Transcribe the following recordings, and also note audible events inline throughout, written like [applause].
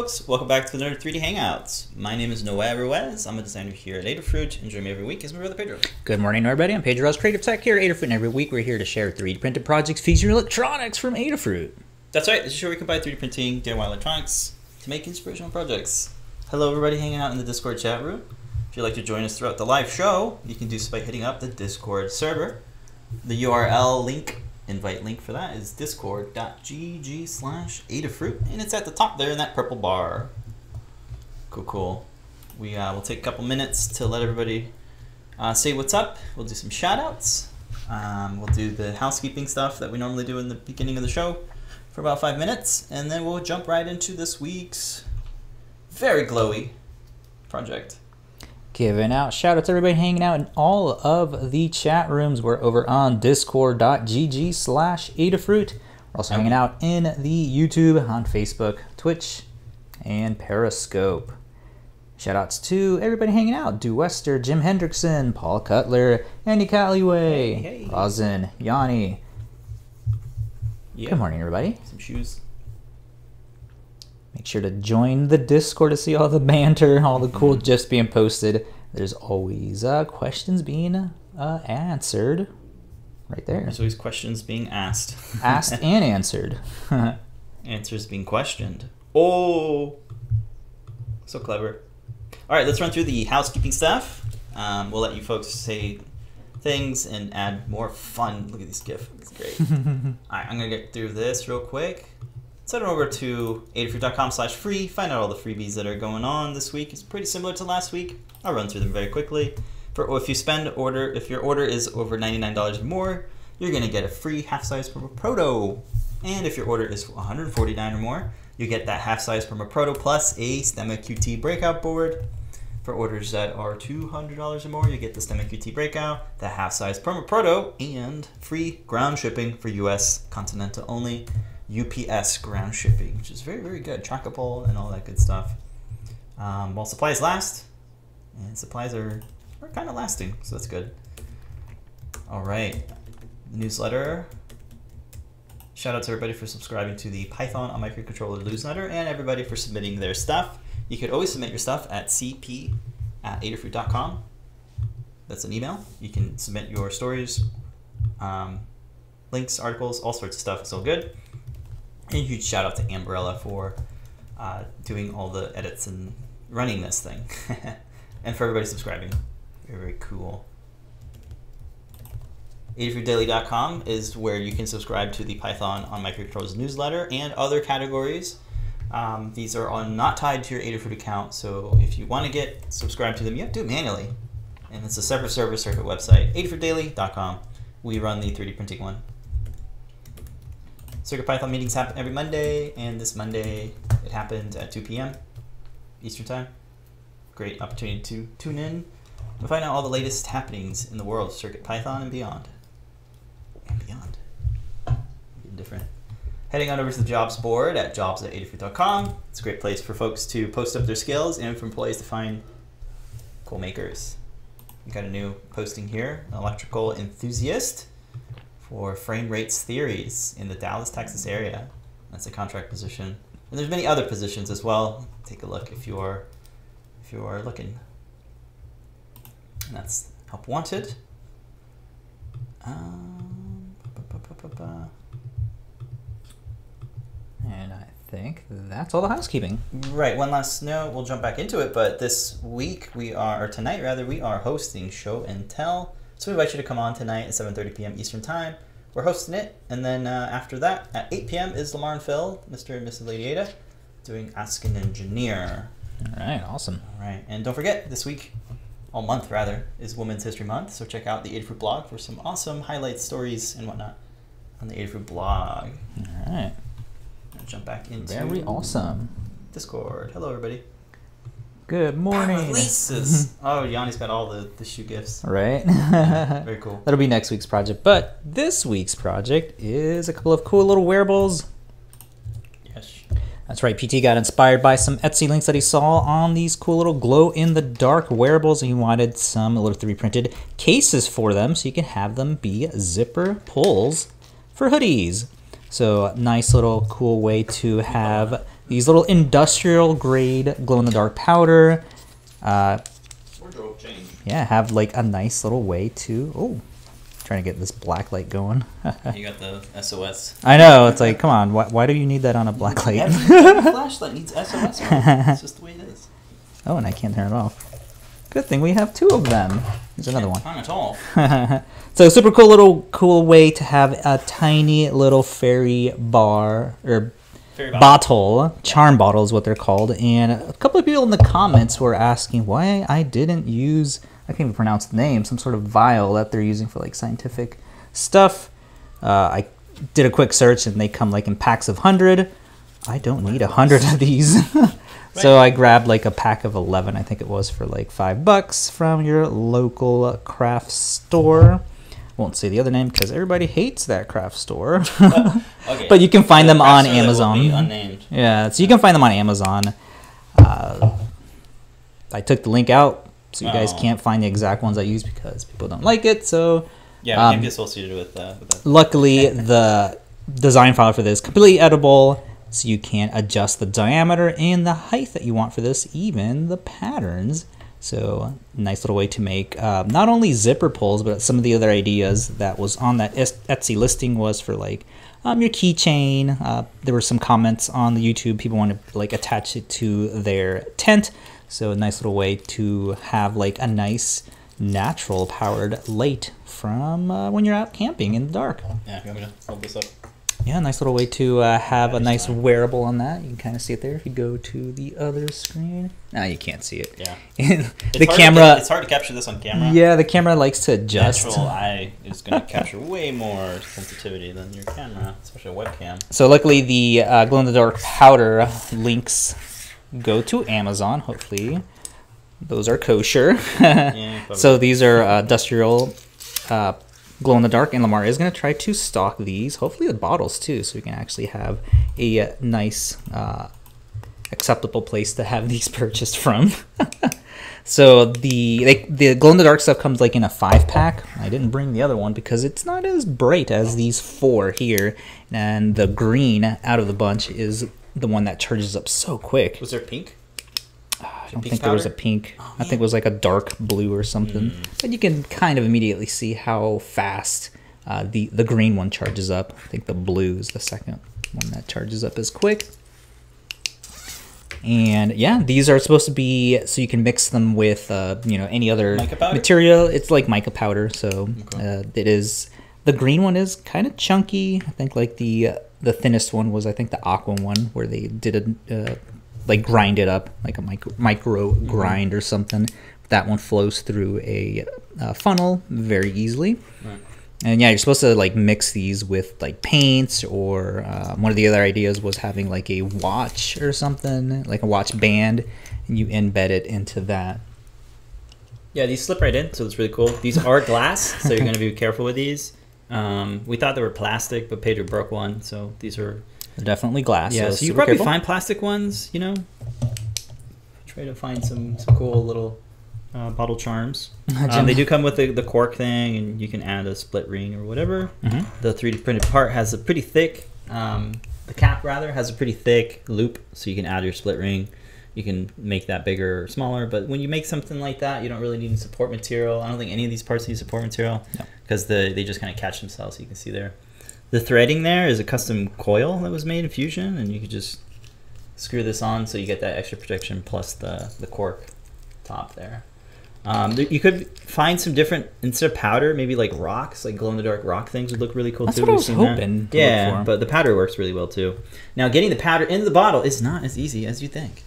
Hey, what's up, folks? Welcome back to another 3D Hangouts. My name is Noah Ruiz. I'm a designer here at Adafruit, and joining me every week is my brother Pedro. Good morning, everybody. I'm Pedro Ruiz, Creative Tech here at Adafruit, and every week we're here to share 3D printed projects featuring electronics from Adafruit. That's right, this is where we can buy 3D printing, DIY electronics to make inspirational projects. Hello, everybody hanging out in the Discord chat room. If you'd like to join us throughout the live show, you can do so by hitting up the Discord server. The URL link, invite link for that is discord.gg slash Adafruit, and it's at the top there in that purple bar. Cool, cool. We uh, will take a couple minutes to let everybody uh, say what's up. We'll do some shout outs. Um, we'll do the housekeeping stuff that we normally do in the beginning of the show for about five minutes, and then we'll jump right into this week's very glowy project. Giving out shout outs to everybody hanging out in all of the chat rooms. We're over on discord.gg slash Adafruit. We're also hanging out in the YouTube, on Facebook, Twitch, and Periscope. Shout outs to everybody hanging out. Do Wester, Jim Hendrickson, Paul Cutler, Andy Calloway, Hey, hey. Rosin, Yanni. Yeah. Good morning, everybody. Some shoes. Make sure to join the Discord to see all the [laughs] banter, all the cool gifs being posted. There's always uh, questions being uh, answered right there. There's always questions being asked. [laughs] Asked and answered. [laughs] Answers being questioned. Oh, so clever. All right, let's run through the housekeeping stuff. Um, we'll let you folks say things and add more fun. Look at this GIF. It's great. All right, I'm going to get through this real quick. Let's head on over to adafruit.com slash free. Find out all the freebies that are going on this week. It's pretty similar to last week. I'll run through them very quickly. For if you spend order, if your order is over $99 or more, you're going to get a free half-size Perma Proto. And if your order is 149 or more, you get that half-size Perma Proto plus a Stemma QT breakout board. For orders that are $200 or more, you get the Stemma QT breakout, the half-size Perma Proto, and free ground shipping for US continental only. UPS ground shipping, which is very, very good. Trackable and all that good stuff. Um, while supplies last, and supplies are, are kind of lasting, so that's good. All right, the newsletter. Shout out to everybody for subscribing to the Python on Microcontroller newsletter and everybody for submitting their stuff. You could always submit your stuff at cp at adafruit.com. That's an email. You can submit your stories, um, links, articles, all sorts of stuff. It's all good. And a huge shout out to Anne Barela for uh, doing all the edits and running this thing. [laughs] and for everybody subscribing. Very, very cool. AdafruitDaily.com is where you can subscribe to the Python on Microcontrollers newsletter and other categories. Um, these are all not tied to your Adafruit account, so if you want to get subscribed to them, you have to do it manually. And it's a separate server, separate website. AdafruitDaily.com. We run the 3D printing one. CircuitPython meetings happen every Monday, and this Monday it happened at 2 p.m. Eastern Time. Great opportunity to tune in and find out all the latest happenings in the world of Circuit Python and beyond. And beyond. Different. Heading on over to the jobs board at jobs at adafruit.com. It's a great place for folks to post up their skills and for employees to find cool makers. We got a new posting here, an electrical enthusiast for frame rates theories in the Dallas, Texas area. That's a contract position. And there's many other positions as well. Take a look if you are if you are looking. And that's help wanted. Um, ba, ba, ba. And I think that's all the housekeeping. Right, one last note, we'll jump back into it, but this week we are, or tonight rather, we are hosting Show and Tell. So we invite you to come on tonight at 7.30 p.m. Eastern Time. We're hosting it, and then uh, after that, at 8 p.m. is Limor and Phil, Mr. and Mrs. Lady Ada, doing Ask an Engineer. All right, awesome. All right, and don't forget, this week, all month rather, is Women's History Month, so check out the Adafruit blog for some awesome highlights, stories, and whatnot on the Adafruit blog. All right, jump back into very awesome. Discord. Hello, everybody. Good morning. Releases. [laughs] oh, Yanni's got all the, the shoe gifts. Right. [laughs] Very cool. That'll be next week's project. But this week's project is a couple of cool little wearables. Yes. That's right. PT got inspired by some Etsy links that he saw on these cool little glow in the dark wearables, and he wanted some little 3D printed cases for them so you can have them be zipper pulls for hoodies. So nice little cool way to have these little industrial grade glow in the dark powder. Uh, yeah, have like a nice little way to. Oh, trying to get this black light going. [laughs] You got the SOS. I know. It's like, come on. Why, why do you need that on a black light? Every, every flashlight needs SOS. on it. It's [laughs] just the way it is. oh, and I can't turn it off. Good thing we have two of them. There's another one. Not at all. [laughs] so super cool little cool way to have a tiny little fairy bar or Very bottle charm bottle is what they're called and a couple of people in the comments were asking why i didn't use i can't even pronounce the name some sort of vial that they're using for like scientific stuff uh, i did a quick search and they come like in packs of 100 i don't need a 100 of these [laughs] so i grabbed like a pack of 11 i think it was for like five bucks from your local craft store won't say the other name because everybody hates that craft store [laughs] Okay. But you can find The them on rest of it will Amazon. Unnamed. Yeah, so you can find them on Amazon. Uh, I took the link out, so you guys Oh. can't find the exact ones I use because people don't like it. So Yeah, we Um, can't be associated with, uh, with that. luckily, [laughs] the design file for this completely edible, so you can adjust the diameter and the height that you want for this, even the patterns. So nice little way to make uh, not only zipper pulls, but some of the other ideas that was on that Etsy listing was for like um, your keychain. Uh, there were some comments on the YouTube. People want to like attach it to their tent. So a nice little way to have like a nice natural powered light from uh, when you're out camping in the dark. Yeah, you want me to hold this up? Yeah, nice little way to uh, have a nice wearable on that. You can kind of see it there. If you go to the other screen, now you can't see it. Yeah. [laughs] the It's camera, get- it's hard to capture this on camera. yeah, the camera likes to adjust. Natural eye is going to capture way more sensitivity than your camera, especially a webcam. So luckily, the uh, glow in the dark powder links go to Amazon. Hopefully, those are kosher. [laughs] Yeah, so these are uh, industrial uh, glow in the dark, and Limor is going to try to stock these. Hopefully, with bottles too, so we can actually have a uh, nice, uh, acceptable place to have [laughs] these purchased from. [laughs] So the the glow in the dark stuff comes like in a five pack. I didn't bring the other one because it's not as bright as these four here, and the green out of the bunch is the one that charges up so quick. Was there pink? I don't think there was a pink. Oh, I think it was like a dark blue or something. But you can kind of immediately see how fast uh, the the green one charges up. I think the blue is the second one that charges up as quick. And yeah, these are supposed to be so you can mix them with uh, you know any other Mica material. It's like mica powder, so Okay. uh, it is. The green one is kind of chunky. I think like the uh, the thinnest one was I think the aqua one where they did a uh, like grind it up like a micro, micro Mm-hmm. grind or something. That one flows through a uh, funnel very easily. Right. And yeah, you're supposed to like mix these with like paints or uh, one of the other ideas was having like a watch or something, like a watch band, and you embed it into that. Yeah, these slip right in, so it's really cool. These are glass, so you're going to be [laughs] careful with these. Um, we thought they were plastic, but Pedro broke one, so these are. They're definitely glass. Yeah, so, so you probably careful. find plastic ones, you know. Try to find some some cool little uh, bottle charms. [laughs] Um, they do come with the, the cork thing, and you can add a split ring or whatever. Mhm. The 3D printed part has a pretty thick. Um, the cap rather has a pretty thick loop, so you can add your split ring. You can make that bigger or smaller, but when you make something like that, you don't really need support material. I don't think any of these parts need support material No. because the they just kind of catch themselves. So you can see there. The threading there is a custom coil that was made in Fusion, and you could just screw this on so you get that extra protection plus the the cork top there. Um, you could find some different instead of powder, maybe like rocks, like glow in the dark rock things would look really cool That's too. what I We've was hoping Yeah, but the powder works really well too. Now, getting the powder into the bottle is not as easy as you think.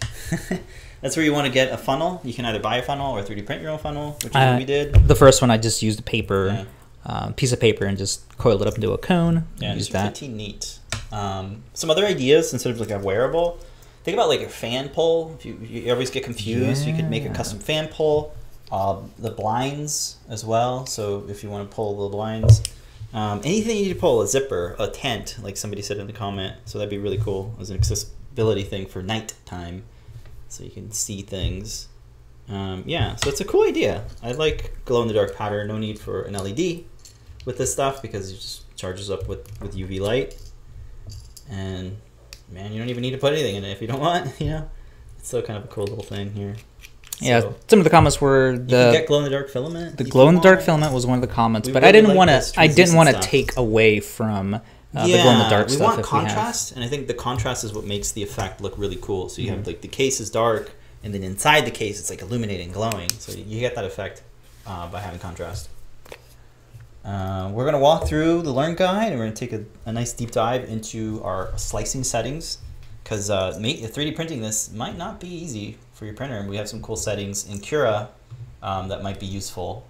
[laughs] That's where you want to get a funnel. You can either buy a funnel or 3D print your own funnel, which is Uh, what we did. The first one I just used a paper, Yeah. Uh, piece of paper, and just coil it up into a cone. Yeah, use that. pretty neat. Um, some other ideas instead of like a wearable. Think about like a fan pole. If you, you always get confused, you could make a custom fan pole. Uh, the blinds as well. So if you want to pull the blinds, um, anything you need to pull, a zipper, a tent, like somebody said in the comment. So that'd be really cool as an accessibility thing for nighttime, so you can see things. Um, yeah, so it's a cool idea. I like glow in the dark powder. No need for an LED with this stuff because it just charges up with, with UV light. And man, you don't even need to put anything in it if you don't [laughs] want. You know, it's still kind of a cool little thing here. Yeah, So, some of the comments were the get glow in the dark filament. the glow in the dark filament was one of the comments, We but I didn't like want to. I didn't want to take away from uh, the glow in the dark we stuff. want if we contrast, and I think the contrast is what makes the effect look really cool. So you Mm-hmm. have like the case is dark, and then inside the case it's like illuminating, glowing. So you get that effect uh, by having contrast. Uh, we're gonna walk through the Learn Guide, and we're gonna take a, a nice deep dive into our slicing settings, because uh, 3D printing this might not be easy for your printer, and we have some cool settings in Cura um, that might be useful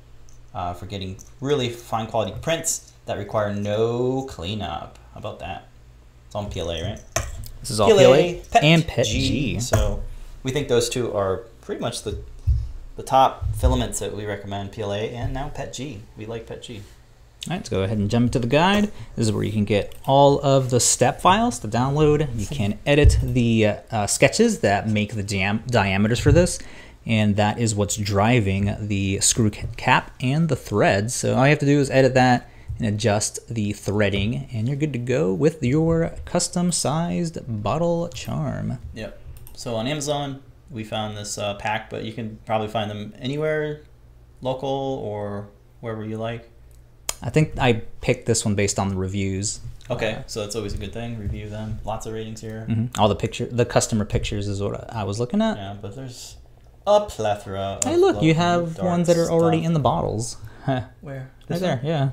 uh, for getting really fine quality prints that require no cleanup. How about that? It's on PLA, right? This is all PLA, and PET G. So we think those two are pretty much the the top filaments that we recommend. PLA and now PET G. We like PET G. All right, let's go ahead and jump into the guide. This is where you can get all of the step files to download. You can edit the uh, uh, sketches that make the diam- diameters for this, and that is what's driving the screw cap and the threads. So all you have to do is edit that and adjust the threading, and you're good to go with your custom-sized bottle charm. Yep. So on Amazon, we found this uh, pack, but you can probably find them anywhere, local or wherever you like. I think I picked this one based on the reviews. Okay, so that's always a good thing. Review them. Lots of ratings here. hmm All the picture, the customer pictures is what I was looking at. Yeah, but there's a plethora. Of Hey, look, you have ones that are already stuff. in the bottles. [laughs] Huh, Where? right there, yeah.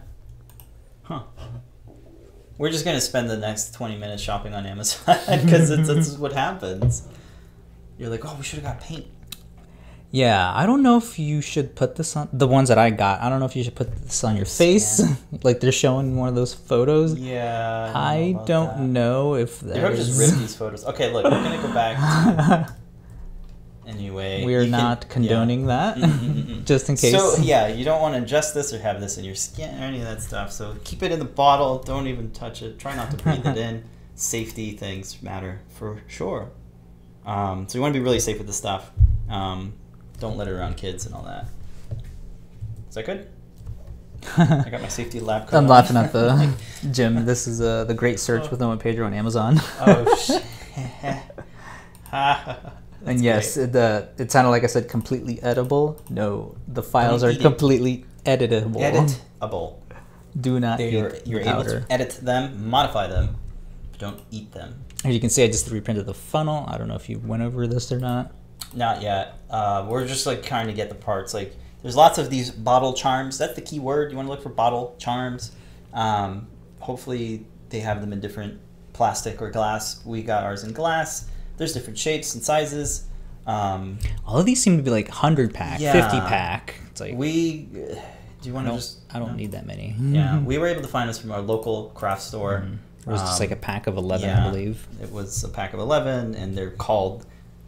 Huh. We're just gonna spend the next twenty minutes shopping on Amazon [laughs] because it's that's what happens. You're like, oh, we should have got paint. Yeah, I don't know if you should put this on the ones that I got. I don't know if you should put this on your face, [laughs] like they're showing one of those photos. Yeah. I don't that. know if They probably just there's. rip [laughs] these photos. Okay, look, we're gonna go back. to- [laughs] anyway, we are you can- not condoning that, Mm, mm, mm, mm. just in case. So yeah, you don't want to adjust this or have this in your skin or any of that stuff. So keep it in the bottle. Don't even touch it. Try not to breathe it in. Safety things matter for sure. Um, so you want to be really safe with this stuff. Um, don't let it around kids and all that. Is that good? [laughs] I got my safety lab coat I'm on. laughing at the [laughs] [laughs] Jim. This is uh, the Great Search with Noah Pedro on Amazon. oh shit. and yes, it, uh, it sounded like I said completely edible. No, the files are it. completely editable. editable. Do not You're, eat you're the able to edit them, modify them, but don't eat them. As you can see, I just 3D the funnel. I don't know if you went over this or not. Not yet. Uh, we're just like trying to get the parts. Like, there's lots of these bottle charms. That's the key word. You want to look for bottle charms. Um, hopefully, they have them in different plastic or glass. We got ours in glass. There's different shapes and sizes. Um, All of these seem to be like 100 pack, Yeah. 50 pack. It's like, we. Do you want to just? I don't no? need that many. Yeah, [laughs] we were able to find this from our local craft store. It was just Um, like a pack of 11, yeah. I believe. It was a pack of 11, and they're called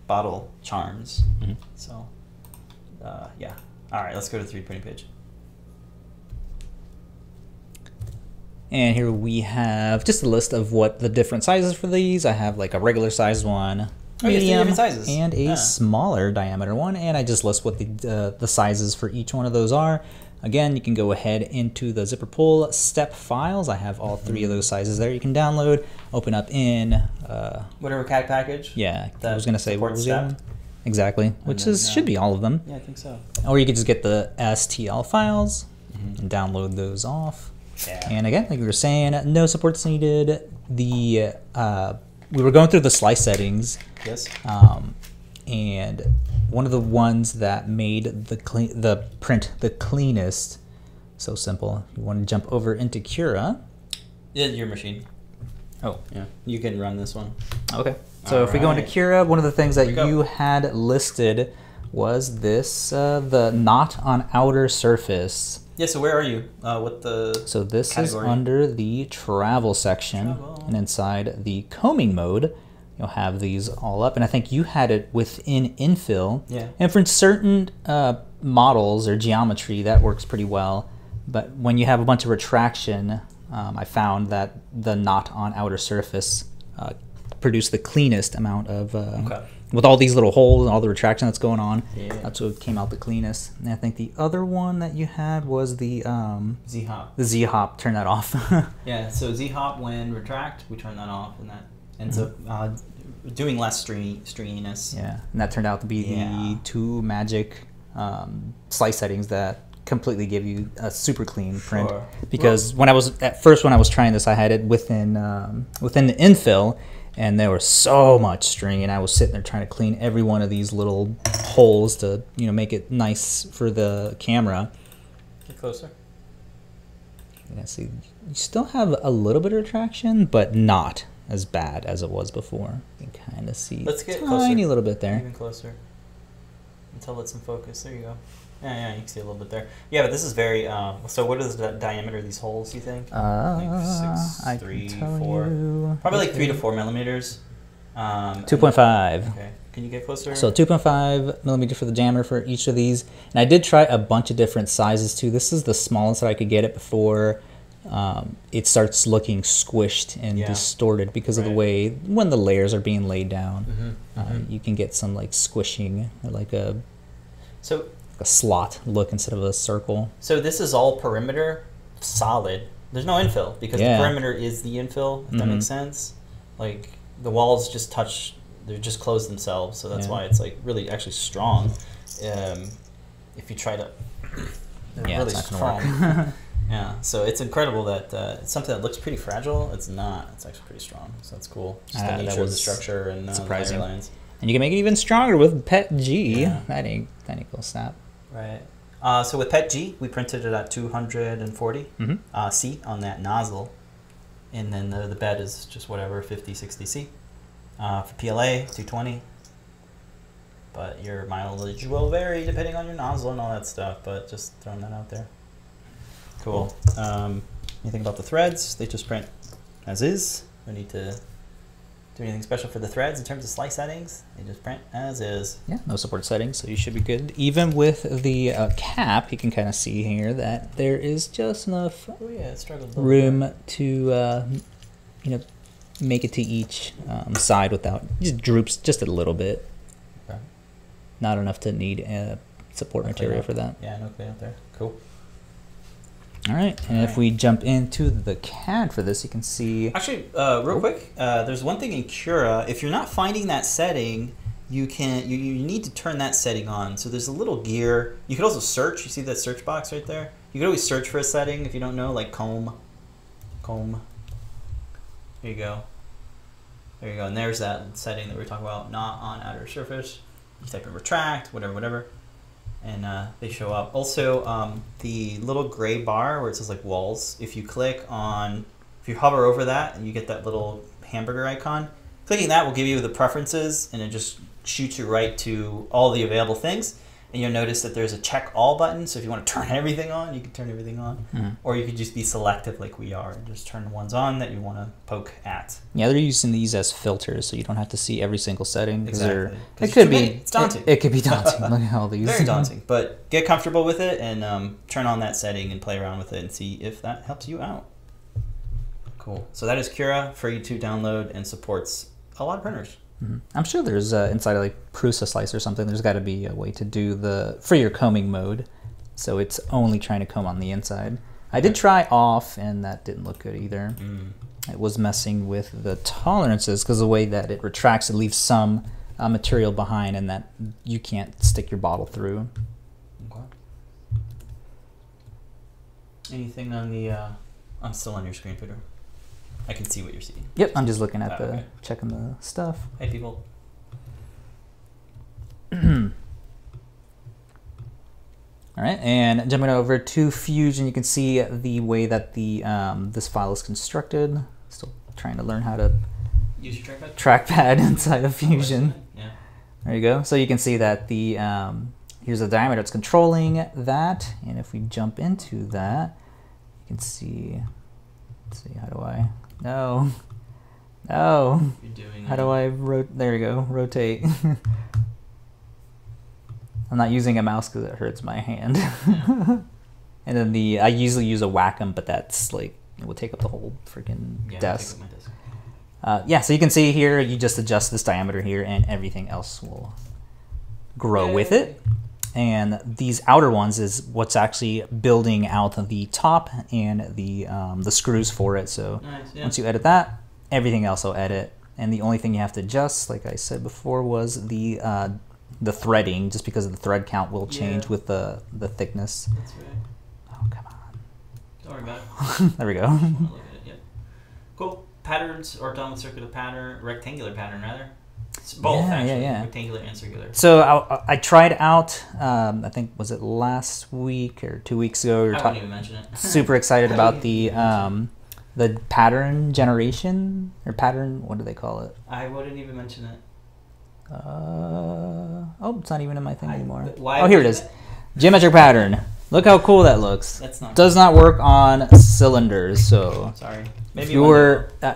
bottle charms. Mhm. So, uh, yeah. All right, let's go to the 3D printing page. And here we have just a list of what the different sizes for these. I have like a regular size one, Oh, you have three medium, and a Yeah. smaller diameter one. And I just list what the uh, the sizes for each one of those are. Again, you can go ahead into the zipper pull step files. I have all three of those sizes there. You can download, open up in, uh, Whatever CAD package. yeah. I was gonna say what was step. Exactly, which then, is uh, should be all of them. Yeah, I think so. Or you could just get the STL files Mhm. and download those off. Yeah. And again, like we were saying, no supports needed. The uh, we were going through the slice settings, yes. um, and one of the ones that made the clean the print the cleanest. So simple. You want to jump over into Cura. Yeah, your machine. Oh, Yeah, you can run this one. okay. So if we go into Alright. Cura, one of the things that Here we you had listed was this uh, the not on outer surface. Yeah. So where are you? Uh, what the? So this Category. is under the travel section, Travel. and inside the combing mode, you'll have these all up. And I think you had it within infill. Yeah. And for certain uh, models or geometry, that works pretty well. But when you have a bunch of retraction, um, I found that the not on outer surface uh, produced the cleanest amount of. Uh, Okay. With all these little holes and all the retraction that's going on, Yeah. that's what came out the cleanest. And I think the other one that you had was the um, Z hop. the Z hop, turn that off. [laughs] Yeah. So Z hop when retract, we turn that off, and that ends up uh, doing less string stringiness. Yeah, and that turned out to be Yeah. the two magic um, slice settings that completely give you a super clean print. Sure. Because when I was at first when I was trying this, I had it within um, within the infill, and there was so much string, and I was sitting there trying to clean every one of these little holes to you know make it nice for the camera. Get closer. Yeah, see, you still have a little bit of retraction, but not as bad as it was before. You can kind of see Let's get tiny closer. little bit there. Even closer. Until it's in focus. There you go. Yeah, yeah, you can see a little bit there. Yeah, but this is very. Um, so, what is the diameter of these holes? You think? Uh, Like six, I three, four. you. Probably like three to four millimeters. Um, Two point five. Okay. Can you get closer? So 2.5 millimeter for the diameter for each of these, and I did try a bunch of different sizes too. This is the smallest that I could get it before um, it starts looking squished and Yeah. distorted because of the way when the layers are being laid down. Mhm, Uh, mhm. you can get some like squishing like a, So, a slot look instead of a circle. so this is all perimeter, solid. There's no infill because Yeah. the perimeter is the infill. If that makes Mhm. sense. Like the walls just touch. They're just close themselves, so that's Yeah. why it's like really actually strong. Um, if you try to, Yeah, really it's not gonna strong. [laughs] yeah, so it's incredible that uh, it's something that looks pretty fragile. It's not. It's actually pretty strong. So that's cool. Just Ah, the that nature of the structure and uh, surprising. layer lines. and you can make it even stronger with Pet G. Yeah. That ain't that ain't gonna snap. Right. Uh, so with PET G, we printed it at 240 Mm-hmm. uh, C on that nozzle. And then the, the bed is just whatever, 50, 60 C. Uh, for PLA, 220. But your mileage will vary depending on your nozzle and all that stuff, but just throwing that out there. Cool. Um, anything about the threads? They just print as is. No need to do anything special for the threads in terms of slice settings. They just print as is. Yeah, no support settings, so you should be good. Even with the uh, cap, you can kind of see here that there is just enough Oh yeah, it struggled a little room bit. to, uh, you know, make it to each um, side without just droops just a little bit. Okay. Not enough to need uh, support Okay, material for that. Yeah, no clean out there. Cool. All right, and if we jump into the CAD for this, you can see. Actually, uh, real quick, uh, there's one thing in Cura. If you're not finding that setting, you can you, you need to turn that setting on. So there's a little gear. You could also search. You see that search box right there. You could always search for a setting if you don't know, like comb, comb. There you go. There you go. And there's that setting that we were talking about. Not on outer surface. You type in retract, whatever, whatever, and uh, they show up. Also, um, the little gray bar where it says like walls. If you click on if you hover over that and you get that little hamburger icon, clicking that will give you the preferences and it just shoots you right to all the available things. And you'll notice that there's a check all button. So if you want to turn [laughs] everything on, you can turn everything on. Mhm. Or you could just be selective like we are and just turn the ones on that you want to poke at. Yeah, they're using these as filters, so you don't have to see every single setting. they're- It could be. It's daunting. It, it could be [laughs] daunting. Look at all these. Very [laughs] daunting. But get comfortable with it and um, turn on that setting and play around with it and see if that helps you out. Cool. So that is Cura, free to download and supports a lot of printers. Mhm. I'm sure there's uh, inside of like Prusa Slice or something. There's got to be a way to do the for your combing mode, so it's only trying to comb on the inside. I did try off, and that didn't look good either. It was messing with the tolerances because the way that it retracts, it leaves some uh, material behind, and that you can't stick your bottle through. Okay. Anything on the? Uh, I'm still on your screen, Peter. I can see what you're seeing. Yep, I'm just looking at Ah, the okay. checking the stuff. Hey, people. [clears throat] All right, and jumping over to Fusion, you can see the way that the um, this file is constructed. Still trying to learn how to Use your trackpad. trackpad [laughs] inside of Fusion. Yeah. There you go. So you can see that the um, here's the diameter it's controlling that, and if we jump into that, you can see. Let's see, how do I? No, no. How do I rot? There you go. Rotate. [laughs] I'm not using a mouse because it hurts my hand. [laughs] and then the I usually use a Wacom, but that's like it will take up the whole freaking Yeah, desk. take up my desk. Uh, yeah, so you can see here, you just adjust this diameter here, and everything else will grow with it. And these outer ones is what's actually building out the top and the um, the screws for it. So Nice. Yeah. once you edit that, everything else will edit. and the only thing you have to adjust, like I said before, was the uh, the threading, just because the thread count will change Yeah. with the the thickness. That's right. Oh come on! Don't worry about it. [laughs] there we go. It. Cool. Patterns are done with circular pattern, rectangular pattern rather. It's both Yeah, yeah, actually, yeah. rectangular and circular. So I, I tried out. Um, I think was it last week or two weeks ago? We I wouldn't even mention it. [laughs] super excited about the um, the pattern generation or pattern. What do they call it? I wouldn't even mention it. Uh, oh, it's not even in my thing I- anymore. oh, here it is. it- Geometric pattern. Look how cool that looks. That's not. Does not work on cylinders. So Sorry. if Maybe you were uh,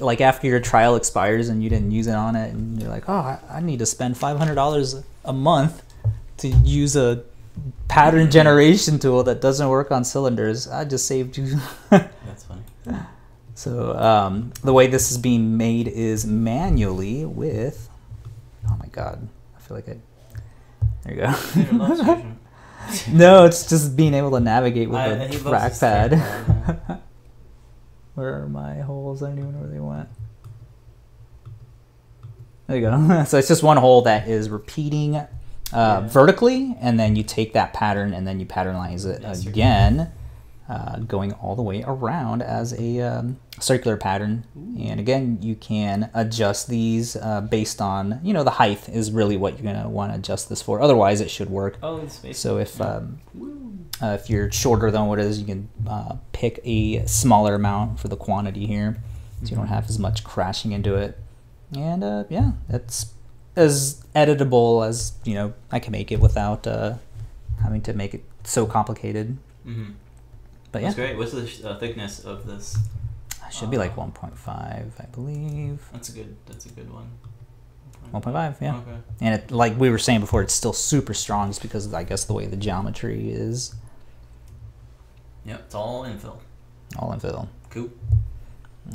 like after your trial expires and you didn't use it on it, and you're like, oh, I, I need to spend five hundred dollars a month to use a pattern generation tool that doesn't work on cylinders. I just saved you. [laughs] That's funny. So um, the way this is being made is manually with. Oh my god! I feel like I. There you go. [laughs] no, it's just being able to navigate with I- a trackpad. [laughs] where are my holes? I don't even know where they went. There you go. [laughs] so it's just one hole that is repeating uh, Yeah. vertically, and then you take that pattern and then you patternize it circular. again, uh, going all the way around as a um, circular pattern. And again, you can adjust these uh, based on you know the height is really what you're gonna want to adjust this for. Otherwise, it should work. Oh, it's basically. So if um, uh, if you're shorter than what it is, you can uh, pick a smaller amount for the quantity here, so you don't have as much crashing into it. And uh, yeah, it's as editable as you know I can make it without uh, having to make it so complicated. Mhm. But yeah, That's great. What's the uh, thickness of this? it should be like Uh, 1.5, I believe. That's a good. That's a good one. 1.5, yeah. Okay. And it, like we were saying before, it's still super strong, just because I guess the way the geometry is Yep. It's all infill. all in fill. Cool.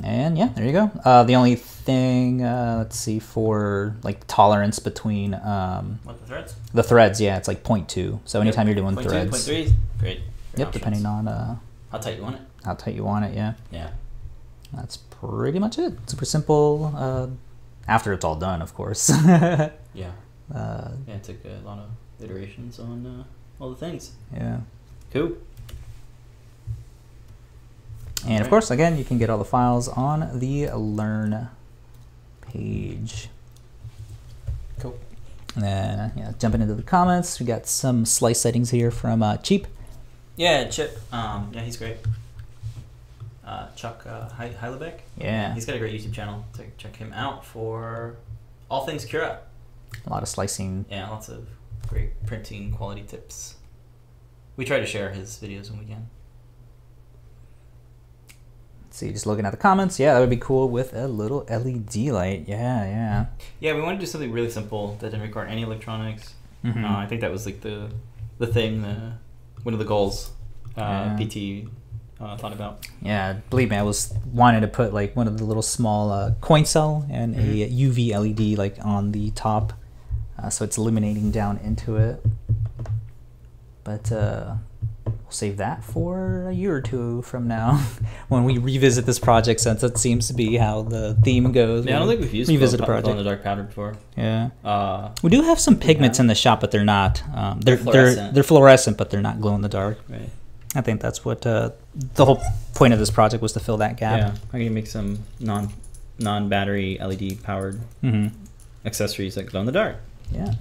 And yeah, there you go. Uh, the only thing, uh, let's see, for like tolerance between um, What the threads? the threads, yeah, it's like 0.2. So anytime you're doing threads, point three. Great. Yep, options. depending on uh, how tight you want it. how tight you want it, yeah. Yeah. That's pretty much it. Super simple. Uh, after it's all done, of course. [laughs] uh, Yeah. Yeah. It took a lot of iterations on uh, all the things. yeah. Cool. And of course, again, you can get all the files on the Learn page. Cool. And then, yeah, jumping into the comments, we got some slice settings here from uh, Cheap. Yeah, Chip. Um, yeah, he's great. Uh, Chuck uh, He- Hellebuyck. Yeah, He's got a great YouTube channel. So check him out for all things Cura. a lot of slicing. Yeah, lots of great printing quality tips. We try to share his videos when we can. Let's see, just looking at the comments, yeah, that would be cool with a little LED light. Yeah, yeah. Yeah, we want to do something really simple that didn't require any electronics. Mhm. Uh, I think that was like the the thing, the one of the goals uh, Yeah. PT uh, thought about. Yeah, believe me, I was wanting to put like one of the little small uh, coin cell and a UV LED like on the top, uh, so it's illuminating down into it. But uh, save that for a year or two from now, when we revisit this project, since that seems to be how the theme goes. Yeah, I don't think we've used revisit a project. glow in the dark powder before. Yeah, Uh, we do have some pigments have. in the shop, but they're not. Um, they're They're they're fluorescent. they're fluorescent, but they're not glow in the dark. right. I think that's what uh, the whole point of this project was to fill that gap. Yeah, I can make some non non battery LED powered hmm accessories that glow in the dark. Yeah.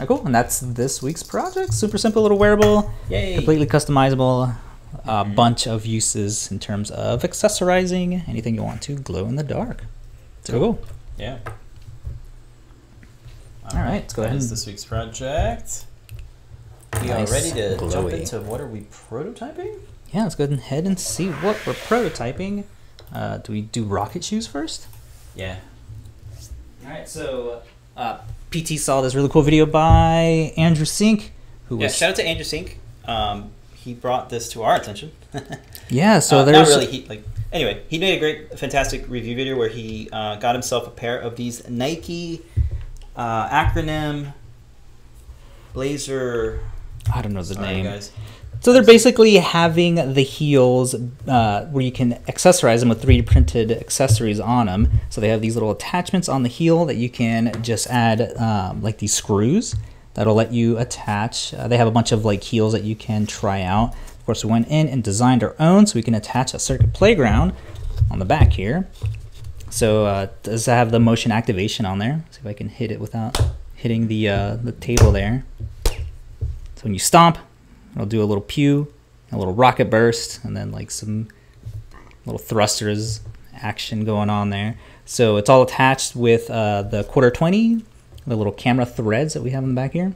Ah, cool. And that's this week's project. Super simple little wearable, Yay! completely customizable. A Mhm. bunch of uses in terms of accessorizing anything you want to glow in the dark. So cool. Yeah. All right, let's go that ahead is and- this week's project. We Nice are ready to jump into what are we prototyping? Yeah, let's go ahead and see what we're prototyping. Uh, do we do rocket shoes first? Yeah. All right, so uh, PT saw this really cool video by Andrew Sink, who Yeah. was Shout out to Andrew Sink. Um, he brought this to our attention. [laughs] yeah. So Uh, there's not really. He like anyway. He made a great, fantastic review video where he uh, got himself a pair of these Nike uh, acronym Blazer. I don't know the Sorry, name. guys. So they're basically having the heels uh, where you can accessorize them with 3D printed accessories on them. So they have these little attachments on the heel that you can just add um, like these screws that'll let you attach. Uh, they have a bunch of like heels that you can try out. Of course, we went in and designed our own so we can attach a circuit playground on the back here. So uh, does it have the motion activation on there. See if I can hit it without hitting the uh, the table there. So when you stomp, it'll do a little pew, a little rocket burst, and then like some little thrusters action going on there. So it's all attached with uh, the quarter 20, the little camera threads that we have in the back here.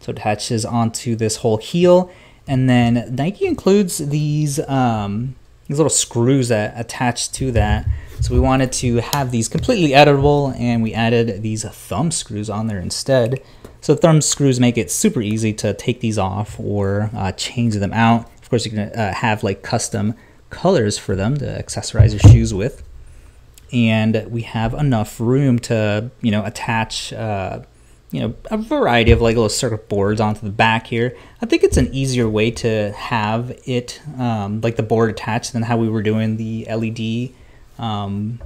So it attaches onto this whole heel. And then Nike includes these, um, these little screws that attach to that. So we wanted to have these completely editable and we added these thumb screws on there instead. So thumb screws make it super easy to take these off or uh, change them out. Of course, you can uh, have like custom colors for them to accessorize your shoes with. And we have enough room to, you know, attach, uh, you know, a variety of like little circuit boards onto the back here. I think it's an easier way to have it, um, like the board attached than how we were doing the LED um,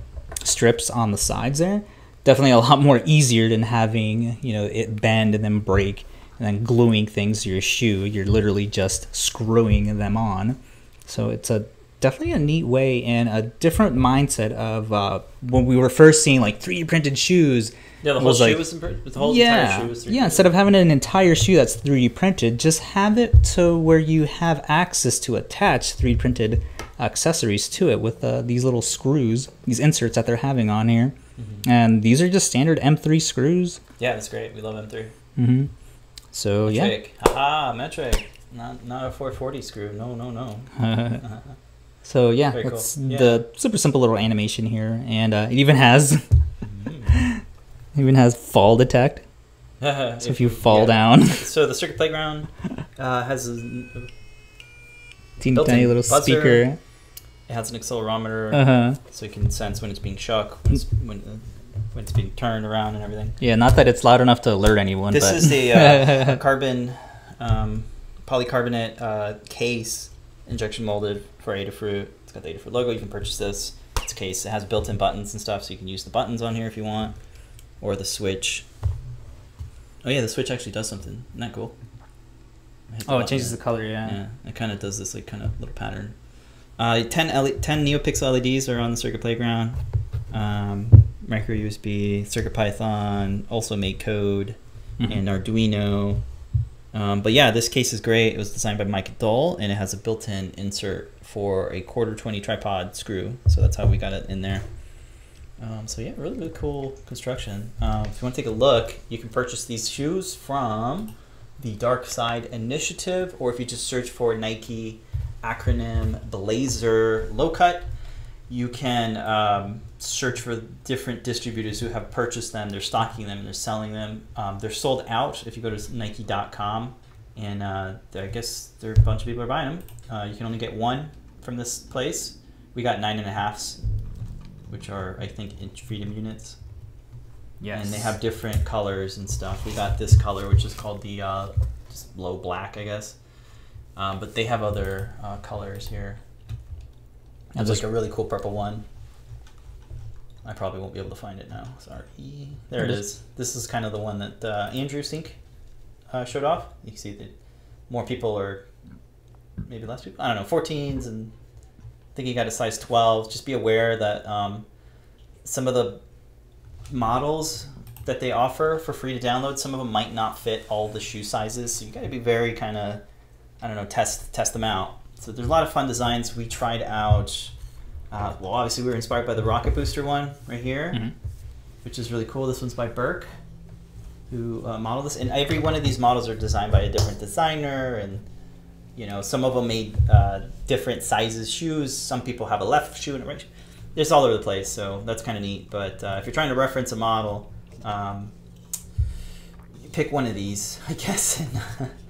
strips on the sides there definitely a lot more easier than having you know it bend and then break and then gluing things to your shoe. You're literally just screwing them on. So it's a definitely a neat way and a different mindset of uh, when we were first seeing like 3D printed shoes. Yeah, the whole was shoe like- was impr- the whole yeah, entire shoe was 3D yeah. Instead of having an entire shoe that's 3D printed, just have it to where you have access to attach 3D printed accessories to it with uh, these little screws, these inserts that they're having on here. Mm-hmm. And these are just standard M3 screws. Yeah, that's great. We love M3. hmm So yeah, Metric. Haha, metric. Not not a 440 screw. No, no, no. [laughs] [laughs] so yeah, Very cool. it's Yeah. the super simple little animation here, and uh, it even has [laughs] Mm. even has fall detect. So if, you fall yeah. down, So the circuit playground uh, has a, teeny tiny little buzzer. speaker. It has an accelerometer, Uh huh. so you can sense when it's being shook, when it's, when, uh, when it's being turned around and everything. Yeah, not that it's loud enough to alert anyone. This but is the uh, [laughs] carbon um, polycarbonate uh, case injection molded for Adafruit. It's got the Adafruit logo. You can purchase this. It's a case. It has built-in buttons and stuff, so you can use the buttons on here if you want, or the switch. Oh yeah, the switch actually does something. Isn't that cool? Oh, it changes there. the color. Yeah. Yeah, it kind of does this like kind of little pattern. Uh, 10, L- 10 NeoPixel LEDs are on the Circuit Playground. Um, micro USB, Circuit Python, also MakeCode, Mhm. and Arduino. Um, but yeah, this case is great. It was designed by Mike Dull, and it has a built-in insert for a quarter 20 tripod screw. So that's how we got it in there. Um, so yeah, really, really cool construction. Um, if you want to take a look, you can purchase these shoes from the Dark Side Initiative, or if you just search for Nike acronym Blazer Low Cut, you can um, search for different distributors who have purchased them. They're stocking them and they're selling them. Um, they're sold out if you go to Nike.com, and uh, I guess there are a bunch of people are buying them. Uh, you can only get one from this place. We got nine and a halfs, which are I think inch freedom units Yes. and they have different colors and stuff. We got this color, which is called the uh, just low black, I guess. Um, but they have other uh, colors here. I'll like a really cool purple one. I probably won't be able to find it now. Sorry. There it is. This is kind of the one that uh, Andrew Sink uh, showed off. You can see that more people are, maybe less people. I don't know, 14s, and I think he got a size 12. Just be aware that um, some of the models that they offer for free to download, some of them might not fit all the shoe sizes. So you got to be very kind of, I don't know, test test them out. So there's a lot of fun designs. We tried out. Uh, well, obviously we were inspired by the Rocket Booster one right here, Mhm. which is really cool. This one's by Burke, who uh, modeled this, and every one of these models are designed by a different designer, and you know some of them made uh, different sizes shoes. Some people have a left shoe and a right. Shoe. It's all over the place, so that's kind of neat. But uh, if you're trying to reference a model, um, pick one of these, [laughs] I guess, and [laughs]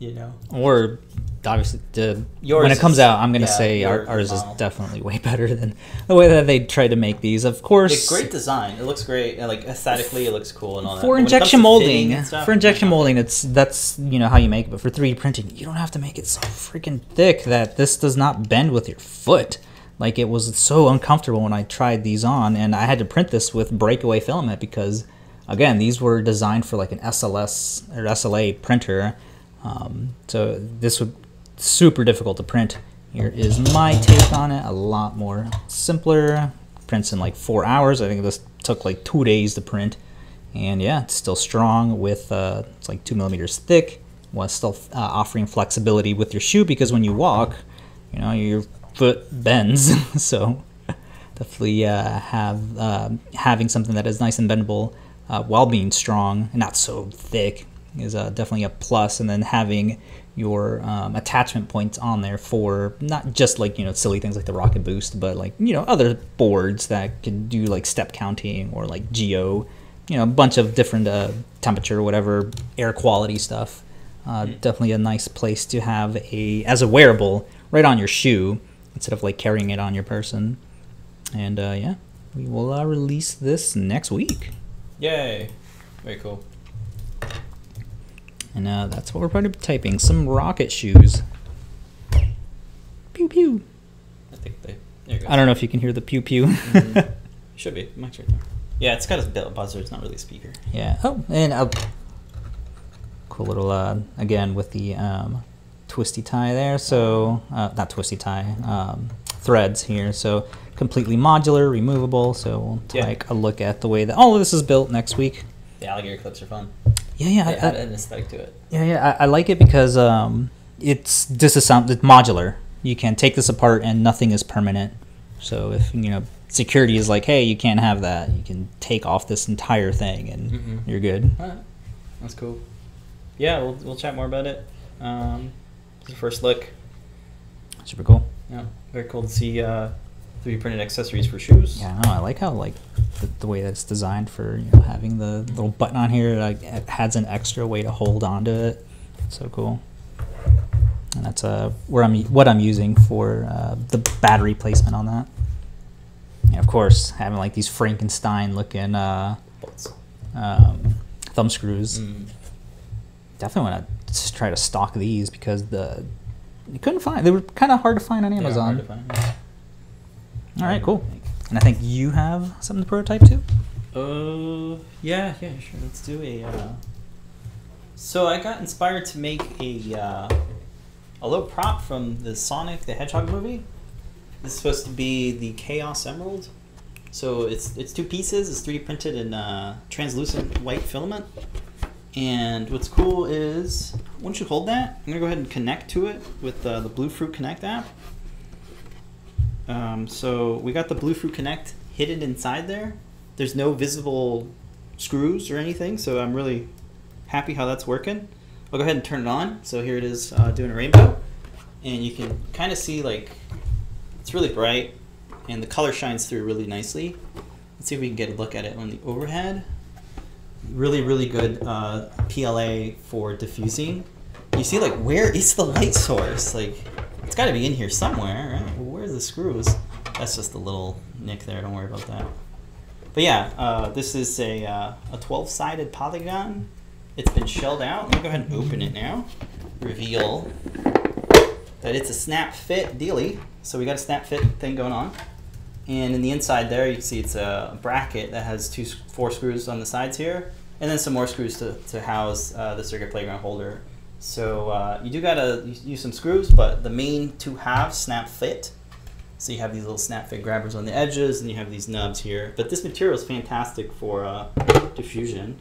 You know. Or obviously, the, Yours when it comes is- out, I'm gonna yeah, say our, ours is definitely way [laughs] better than the way that they tried to make these. Of course, It's great design. It looks great. Like aesthetically, it looks cool and all that. for But when it comes injection molding stuff, for injection molding it's that's you know how you make it but for 3d printing you don't have to make it so freaking thick that this does not bend with your foot like it was so uncomfortable when i tried these on and i had to print this with breakaway filament because again these were designed for like an sls or sla printer um, so this would super difficult to print here is my take on it a lot more simpler prints in like four hours i think this took like two days to print and yeah, it's still strong with uh, it's like two millimeters thick. While still uh, offering flexibility with your shoe because when you walk, you know your foot bends. [laughs] so definitely uh, have uh, having something that is nice and bendable uh, while being strong and not so thick is uh, definitely a plus. And then having your um, attachment points on there for not just like you know silly things like the rocket boost, but like you know other boards that can do like step counting or like geo you know a bunch of different uh, temperature whatever air quality stuff uh, definitely a nice place to have a as a wearable right on your shoe instead of like carrying it on your person and uh, yeah we will uh, release this next week Yay! Very cool. And uh, that's what we're prototyping some rocket shoes pew pew I think they. There you go. i don't know if you can hear the pew pew Mhm. [laughs] Should be. Mike's right there. Yeah, it's got a buzzer. It's not really a speaker. Yeah. Oh, and a cool little uh, again with the um, twisty tie there. So uh, not twisty tie, um, threads here. So completely modular, removable. So we'll Yeah. take a look at the way that all of this is built next week. The alligator clips are fun. Yeah, yeah, They I, add I, an aesthetic to it. yeah, yeah. I, I like it because um, it's disassembled, it's modular. You can take this apart and nothing is permanent. So if you know security is like, hey, you can't have that, you can take off this entire thing and Mhm. you're good. Alright. That's cool. Yeah, we'll, we'll chat more about it. Um, first look. Super cool. Yeah, very cool to see uh, 3D printed accessories for shoes. Yeah, no, I like how like the, the way that it's designed for you know having the little button on here like it adds an extra way to hold onto it. So cool. And that's uh where I'm what I'm using for uh, the battery placement on that. And of course, having like these Frankenstein looking uh, um, thumb screws. Mm. Definitely want to try to stock these because the you couldn't find they were kind of hard to find on Amazon. Hard to find. All right, cool. And I think you have something to prototype too. Uh, yeah, yeah, sure. Let's do a. Uh... So I got inspired to make a uh, a little prop from the Sonic the Hedgehog movie. This is supposed to be the Chaos Emerald. So it's it's two pieces. It's 3D printed in uh, translucent white filament. And what's cool is once you hold that, I'm gonna go ahead and connect to it with uh, the Bluefruit Connect app. Um, so we got the Bluefruit Connect hidden inside there. There's no visible screws or anything, so I'm really happy how that's working. I'll go ahead and turn it on. So here it is uh, doing a rainbow, and you can kind of see like it's really bright, and the color shines through really nicely. Let's see if we can get a look at it on the overhead. Really, really good uh, PLA for diffusing. You see, like, where is the light source? Like, it's got to be in here somewhere, right? Well, where's the screws? That's just a little nick there. Don't worry about that. But yeah, uh, this is a uh, a 12-sided polygon. It's been shelled out. Let me go ahead and open it now. Reveal that it's a snap fit dealy. So we got a snap fit thing going on. And in the inside there, you can see it's a bracket that has two, four screws on the sides here, and then some more screws to, to house uh, the Circuit Playground holder. So uh, you do gotta use- some screws, but the main two halves snap fit. So you have these little snap fit grabbers on the edges, and you have these nubs here. But this material is fantastic for uh, diffusion,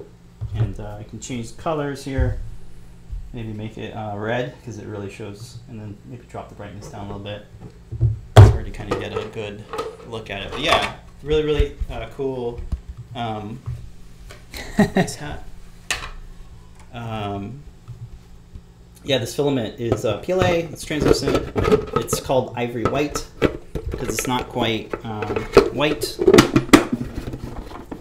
and uh, I can change colors here. Maybe make it uh, red because it really shows, and then maybe drop the brightness down a little bit. It's hard to kind of get a good look at it. But yeah, really, really uh, cool. Um, [laughs] nice hat. Um, yeah, this filament is uh, PLA. It's translucent. It's called ivory white because it's not quite um, white.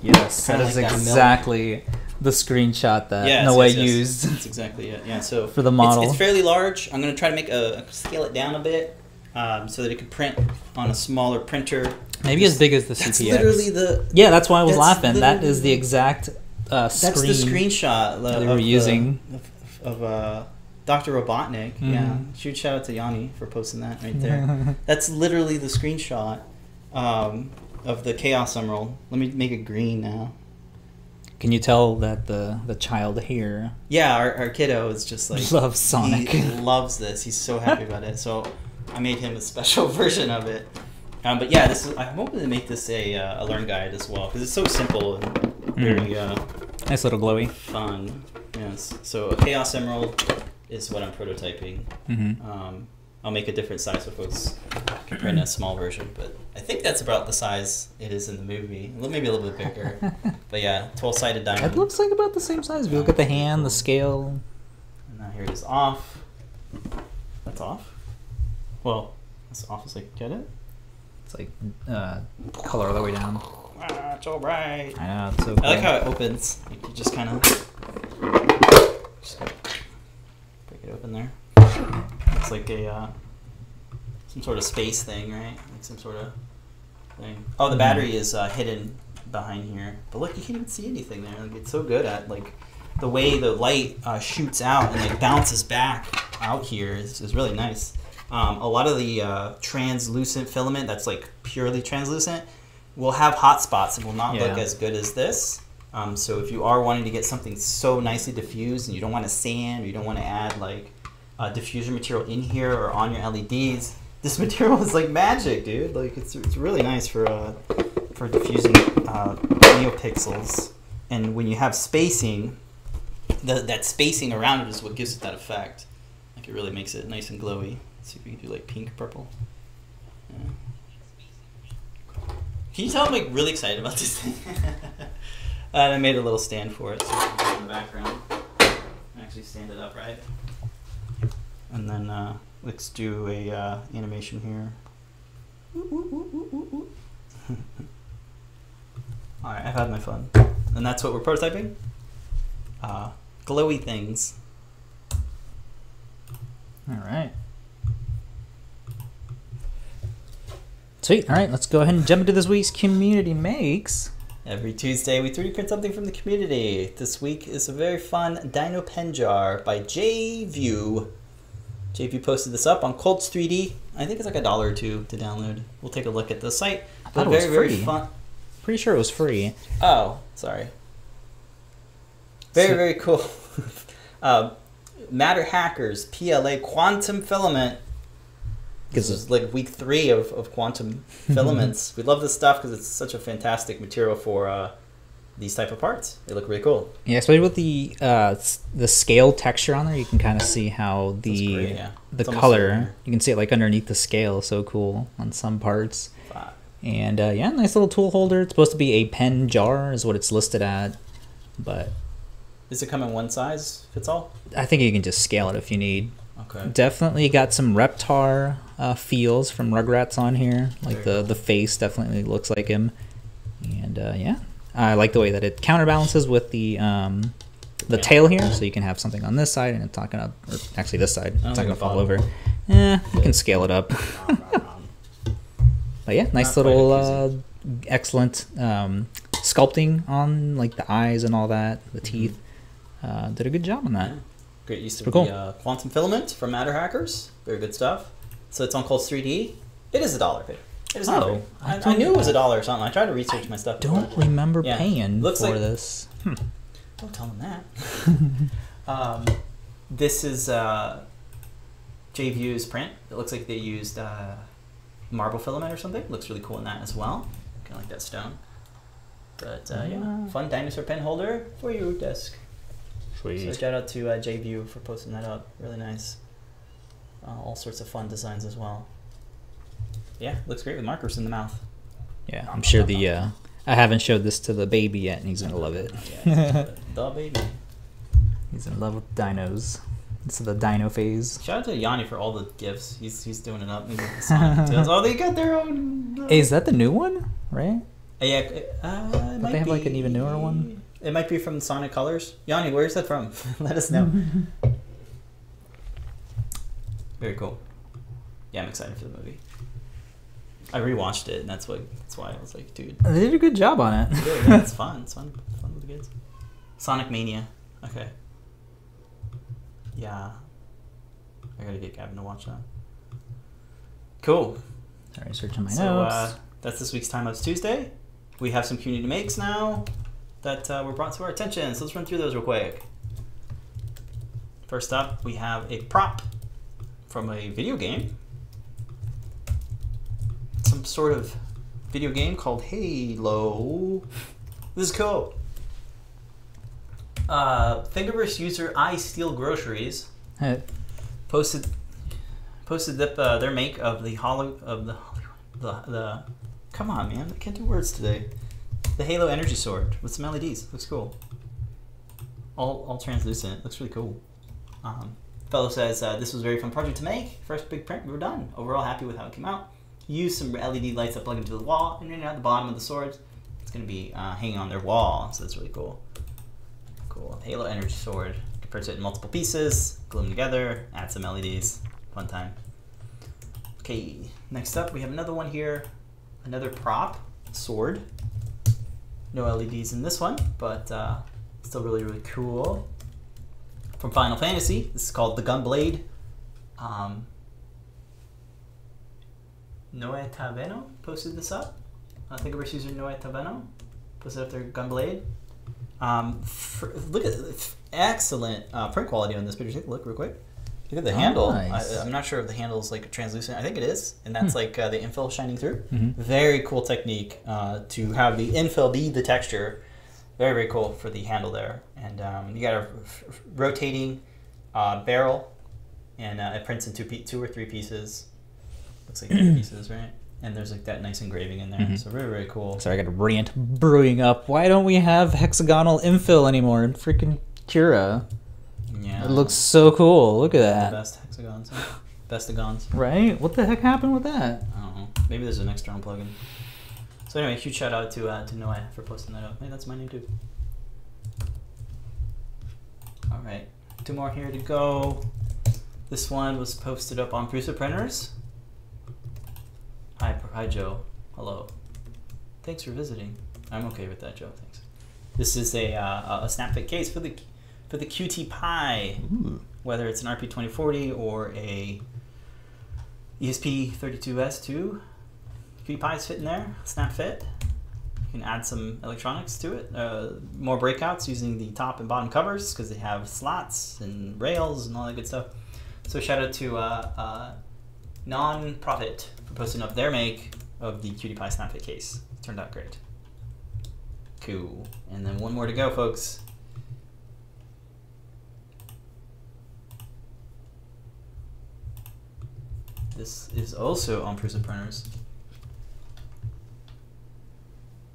Yes, that is like that milk. exactly the screenshot that yeah, Noe yes, yes. used. That's exactly it. Yeah, so For the model. it's, fairly large. I'm gonna try to make a scale it down a bit um, so that it could print on a smaller printer. Maybe as big as the That's literally the yeah, that's why I was laughing. That is the exact uh, that's screen. the screenshot they of were the- using. of, of uh, Dr. Robotnik. Yeah, Mhm. huge shout out to Yanni for posting that right there. [laughs] That's literally the screenshot um, of the Chaos Emerald. Let me make it green now. Can you tell that the the child here Yeah, our, our kiddo is just like [laughs] loves Sonic? He loves this. He's so happy about it. So I made him a special [laughs] version of it. Um, but yeah, this is, I'm hoping to make this a, uh, a learn guide as well because it's so simple and very uh, nice little glowy. fun. Yes. So a Chaos Emerald is what I'm prototyping. hmm Um, I'll make a different size so folks can print a small version, but I think that's about the size it is in the movie. Maybe a little bit bigger. [laughs] but yeah, 12 sided diamond. It looks like about the same size. If you look at the hand, the scale. And now here it is off. That's off. Well, that's off as I get it. It's like uh, color all the way down. Ah, it's all right. I know it's so. Cool. I like how it opens. Like you just kind of just break it open there. It's like a uh, some sort of space thing, right? Like some sort of thing. Oh, the Mhm. battery is uh, hidden behind here, but look, you can't even see anything there. Like it's so good at like the way the light uh, shoots out and like bounces back out here is, is really nice. Um, a lot of the uh, translucent filament that's like purely translucent will have hot spots and will not look as good as this. Um, so if you are wanting to get something so nicely diffused and you don't want to sand or you don't want to add like uh, diffusion material in here or on your LEDs, this [laughs] material is like magic, dude. Like it's, it's really nice for uh, for diffusing uh, neopixels. And when you have spacing, the, that spacing around it is what gives it that effect. Like it really makes it nice and glowy. Let's see if we can do like pink purple. Yeah. Can you tell I'm like really excited about this thing? [laughs] and I made a little stand for it so in the background. Actually stand it up right. And then uh, let's do a uh, animation here. [laughs] Alright, I've had my fun. And that's what we're prototyping. Uh, glowy things. All right. Sweet. All right, let's go ahead and jump into this week's community makes. Every Tuesday, we 3D print something from the community. This week is a very fun Dino Pen Jar by JView. JView posted this up on Cults 3D. I think it's like a dollar or two to download. We'll take a look at the site. I thought it was very, very free. fun. Pretty sure it was free. Oh, sorry. Very, So- very cool. um, [laughs] MatterHackers, PLA Quantum Filament. This 'Cause is like week three of, of quantum [laughs] filaments. we love this stuff because it's such a fantastic material for uh, these type of parts. They look really cool. Yeah, especially with the uh, the scale texture on there, you can kind of see how the great, yeah. the It's color. You can see it like underneath the scale. So cool on some parts. Wow. And uh, yeah, nice little tool holder. It's supposed to be a pen jar, is what it's listed at. But Does it come in one size fits all? I think you can just scale it if you need. Okay. Definitely got some Reptar uh, feels from Rugrats on here. Like the, the face definitely looks like him. And uh, yeah, I like the way that it counterbalances with the um, the tail here. So you can have something on this side and it's not gonna, or actually this side, it's don't gonna fall over. Eh, you can scale it up. [laughs] But yeah, nice Not little uh, excellent um, sculpting on like the eyes and all that, the teeth. Uh, did a good job on that. Yeah. Great use of cool. the uh, quantum filament from MatterHackers. Very good stuff. So it's on Cults 3D. It is a dollar. It is not Oh. I I, I, knew it was a dollar or something. I tried to research my stuff. Don't before. remember Yeah. paying Looks for like- this. Hmm. Don't tell them that. [laughs] um, this is uh, JView's print. It looks like they used uh, marble filament or something. Looks really cool in that as well. Kind of like that stone. But uh, yeah, Ah. fun dinosaur pen holder for your desk. Sweet. So shout out to uh, JView for posting that up. Really nice. Uh, all sorts of fun designs as well. Yeah, looks great with markers in the mouth. Yeah, I'm sure the. Uh, I haven't showed this to the baby yet, and he's gonna love it. Yeah, [laughs] the baby. He's in love with dinos. It's the dino phase. Shout out to Yanni for all the gifts. He's he's doing it up. He's got the Sonic Tails. oh, they got their own. uh, Hey, is that the new one? Right? Uh, yeah, uh, they have, like, an even newer one? It might be from Sonic Colors. Yanni, where's that from? [laughs] Let us know. [laughs] Very cool. Yeah, I'm excited for the movie. I rewatched it, and that's what that's why I was like, dude, They did a good job on it. yeah, yeah, it's fun. It's fun. Fun with the kids. Sonic Mania. Okay. Yeah. I gotta get Gavin to watch that. Cool. Sorry, searching my So notes. uh, that's this week's Time Lapse Tuesday. We have some community makes now that uh, were brought to our attention. So let's run through those real quick. First up, we have a prop from a video game. Sort of video game called Halo. This is cool. Uh, Thingiverse user I Steal Groceries Hey, posted posted uh, their make of the hollow of the the the come on man. I can't do words today. The Halo energy sword with some LEDs looks cool. All all translucent. Looks really cool. Um, fellow says uh, this was a very fun project to make. First big print we were done. Overall happy with how it came out use some LED lights that plug into the wall and then at the bottom of the sword it's gonna be uh, hanging on their wall. So that's really cool. Cool. Halo energy sword. Can purchase it in multiple pieces glue them together add some LEDs fun time. Okay next up we have another one here. Another prop sword. No LEDs in this one but uh, still really really cool. From Final Fantasy this is called the Gunblade. Um, Noe Taveno posted this up I think we're user Noe Taveno posted up their Gunblade um, for, look at the excellent uh, print quality on this picture. Take a look real quick. Look at the Oh, handle. nice. I, I'm not sure if the handle is like translucent. I think it is, and that's Hmm. like uh, the infill shining through. Mhm. Very cool technique uh, to have the infill be the texture. Very very cool for the handle there, and um, you got a rotating uh, barrel, and uh, it prints in two two or three pieces. Looks like [clears throat] pieces, right? And there's like that nice engraving in there, Mhm. so very very cool. Sorry, I got a rant brewing up. Why don't we have hexagonal infill anymore in freaking Cura? Yeah, It looks so cool. Look at the that. best hexagons, bestagons. Right? What the heck happened with that? I don't know. Maybe there's an external plugin. So anyway, huge shout out to uh, to Noah for posting that up. Hey, that's my name too. All right, two more here to go. This one was posted up on Prusa Printers. Hi, hi Joe. Hello. Thanks for visiting. I'm okay with that, Joe. Thanks. This is a uh, a SnapFit case for the for the QT Py Ooh. whether it's an RP2040 or a ESP32S2. QT Py's fit in there, snap fit. You can add some electronics to it. Uh, more breakouts using the top and bottom covers because they have slots and rails and all that good stuff. So shout out to uh, uh, Non-Profit posting up their make of the QT Py snap fit case. Turned out great. Cool. And then one more to go, folks. This is also on Prusa Printers.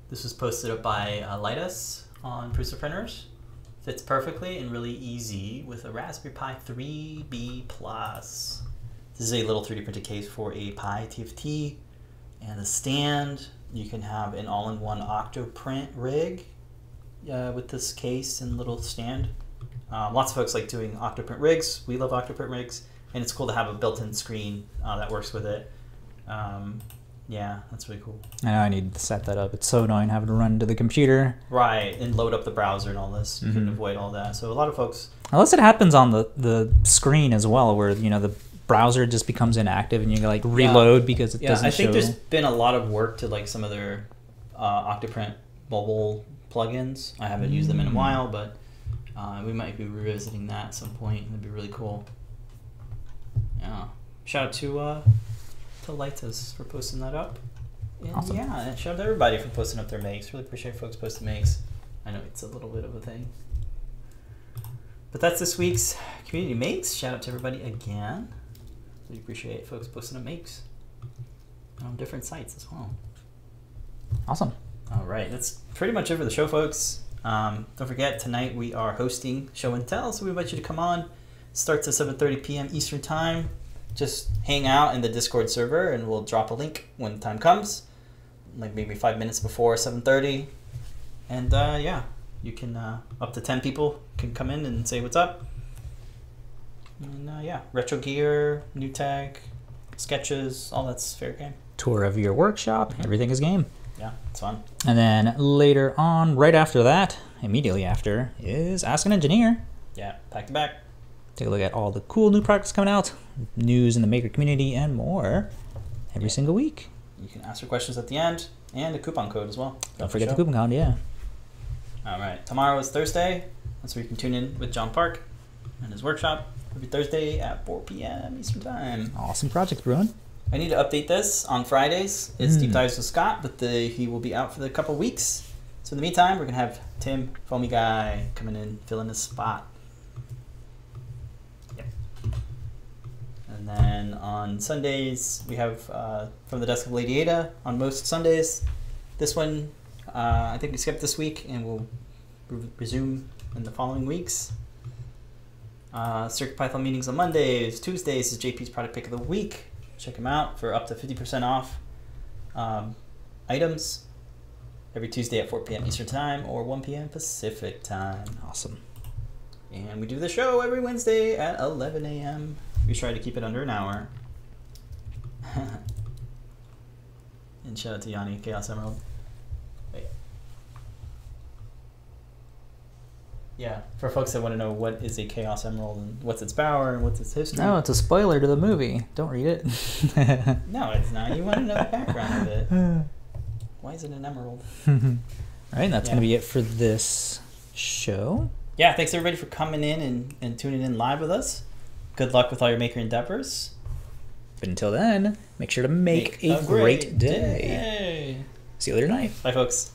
This was posted up by uh, Lightus on Prusa Printers. Fits perfectly and really easy with a Raspberry Pi 3B Plus. This is a little 3D printed case for a Pi TFT and a stand. You can have an all-in-one Octoprint rig uh, with this case and little stand. Um, lots of folks like doing Octoprint rigs. We love Octoprint rigs and it's cool to have a built-in screen uh, that works with it. Um, yeah, that's really cool. I know I need to set that up. It's so annoying having to run to the computer. Right, and load up the browser and all this. You can Mhm. avoid all that. So a lot of folks, Unless it happens on the, the screen as well, where you know the browser just becomes inactive and you like reload because it yeah, doesn't I think show. there's been a lot of work to like some of their uh, Octoprint mobile plugins. I haven't used them in a Mm. while, but uh, we might be revisiting that at some point. That'd be really cool. Yeah, shout out to uh, to Lightus for posting that up. And Awesome. Yeah, and shout out to everybody for posting up their makes. Really appreciate folks posting makes. I know it's a little bit of a thing. But that's this week's community makes. Shout out to everybody again. Appreciate folks posting up makes on different sites as well. awesome. All right, that's pretty much it for the show, folks. Um, don't forget tonight we are hosting show and tell, so we invite you to come on. Starts at 7:30 p.m. Eastern time. Just hang out in the Discord server, and we'll drop a link when the time comes, like maybe five minutes before 7:30. And uh, yeah, you can uh, up to ten people can come in and say what's up. And uh, yeah, retro gear, new tag, sketches, all that's fair game. Tour of your workshop. Everything is game. Yeah, it's fun. And then later on, right after that, immediately after, is Ask an Engineer. Yeah, back to back. Take a look at all the cool new products coming out, news in the maker community, and more every single week. You can ask your questions at the end and a coupon code as well. Don't forget the coupon code, yeah. All right, tomorrow is Thursday. That's where you can tune in with John Park and his workshop every Thursday at 4 p.m. Eastern Time. Awesome project, Bruin. I need to update this on Fridays. It's Mm. Deep Dives with Scott, but the, he will be out for the couple weeks. So in the meantime, we're gonna have Tim, Foamy Guy, coming in, filling his spot. Yep. And then on Sundays, we have uh, from the desk of Lady Ada on most Sundays. This one, uh, I think we skipped this week, and we'll re- resume in the following weeks. Uh, CircuitPython meetings on Mondays. Tuesdays is JP's product pick of the week. Check him out for up to 50% off um, items every Tuesday at 4 p.m. Eastern Time or 1 p.m. Pacific Time. Awesome. And we do the show every Wednesday at 11 a.m. We try to keep it under an hour. [laughs] and shout out to Yanni, Chaos Emerald. Yeah, for folks that want to know what is a Chaos Emerald and what's its power and what's its history. No, it's a spoiler to the movie. Don't read it. [laughs] No, it's not. You want to know the background of it. [laughs] Why is it an emerald? [laughs] All right, that's Yeah. going to be it for this show. Yeah, thanks everybody for coming in and, and tuning in live with us. Good luck with all your maker endeavors. But until then, make sure to make, a, great, day. day. See you later tonight. Bye, folks.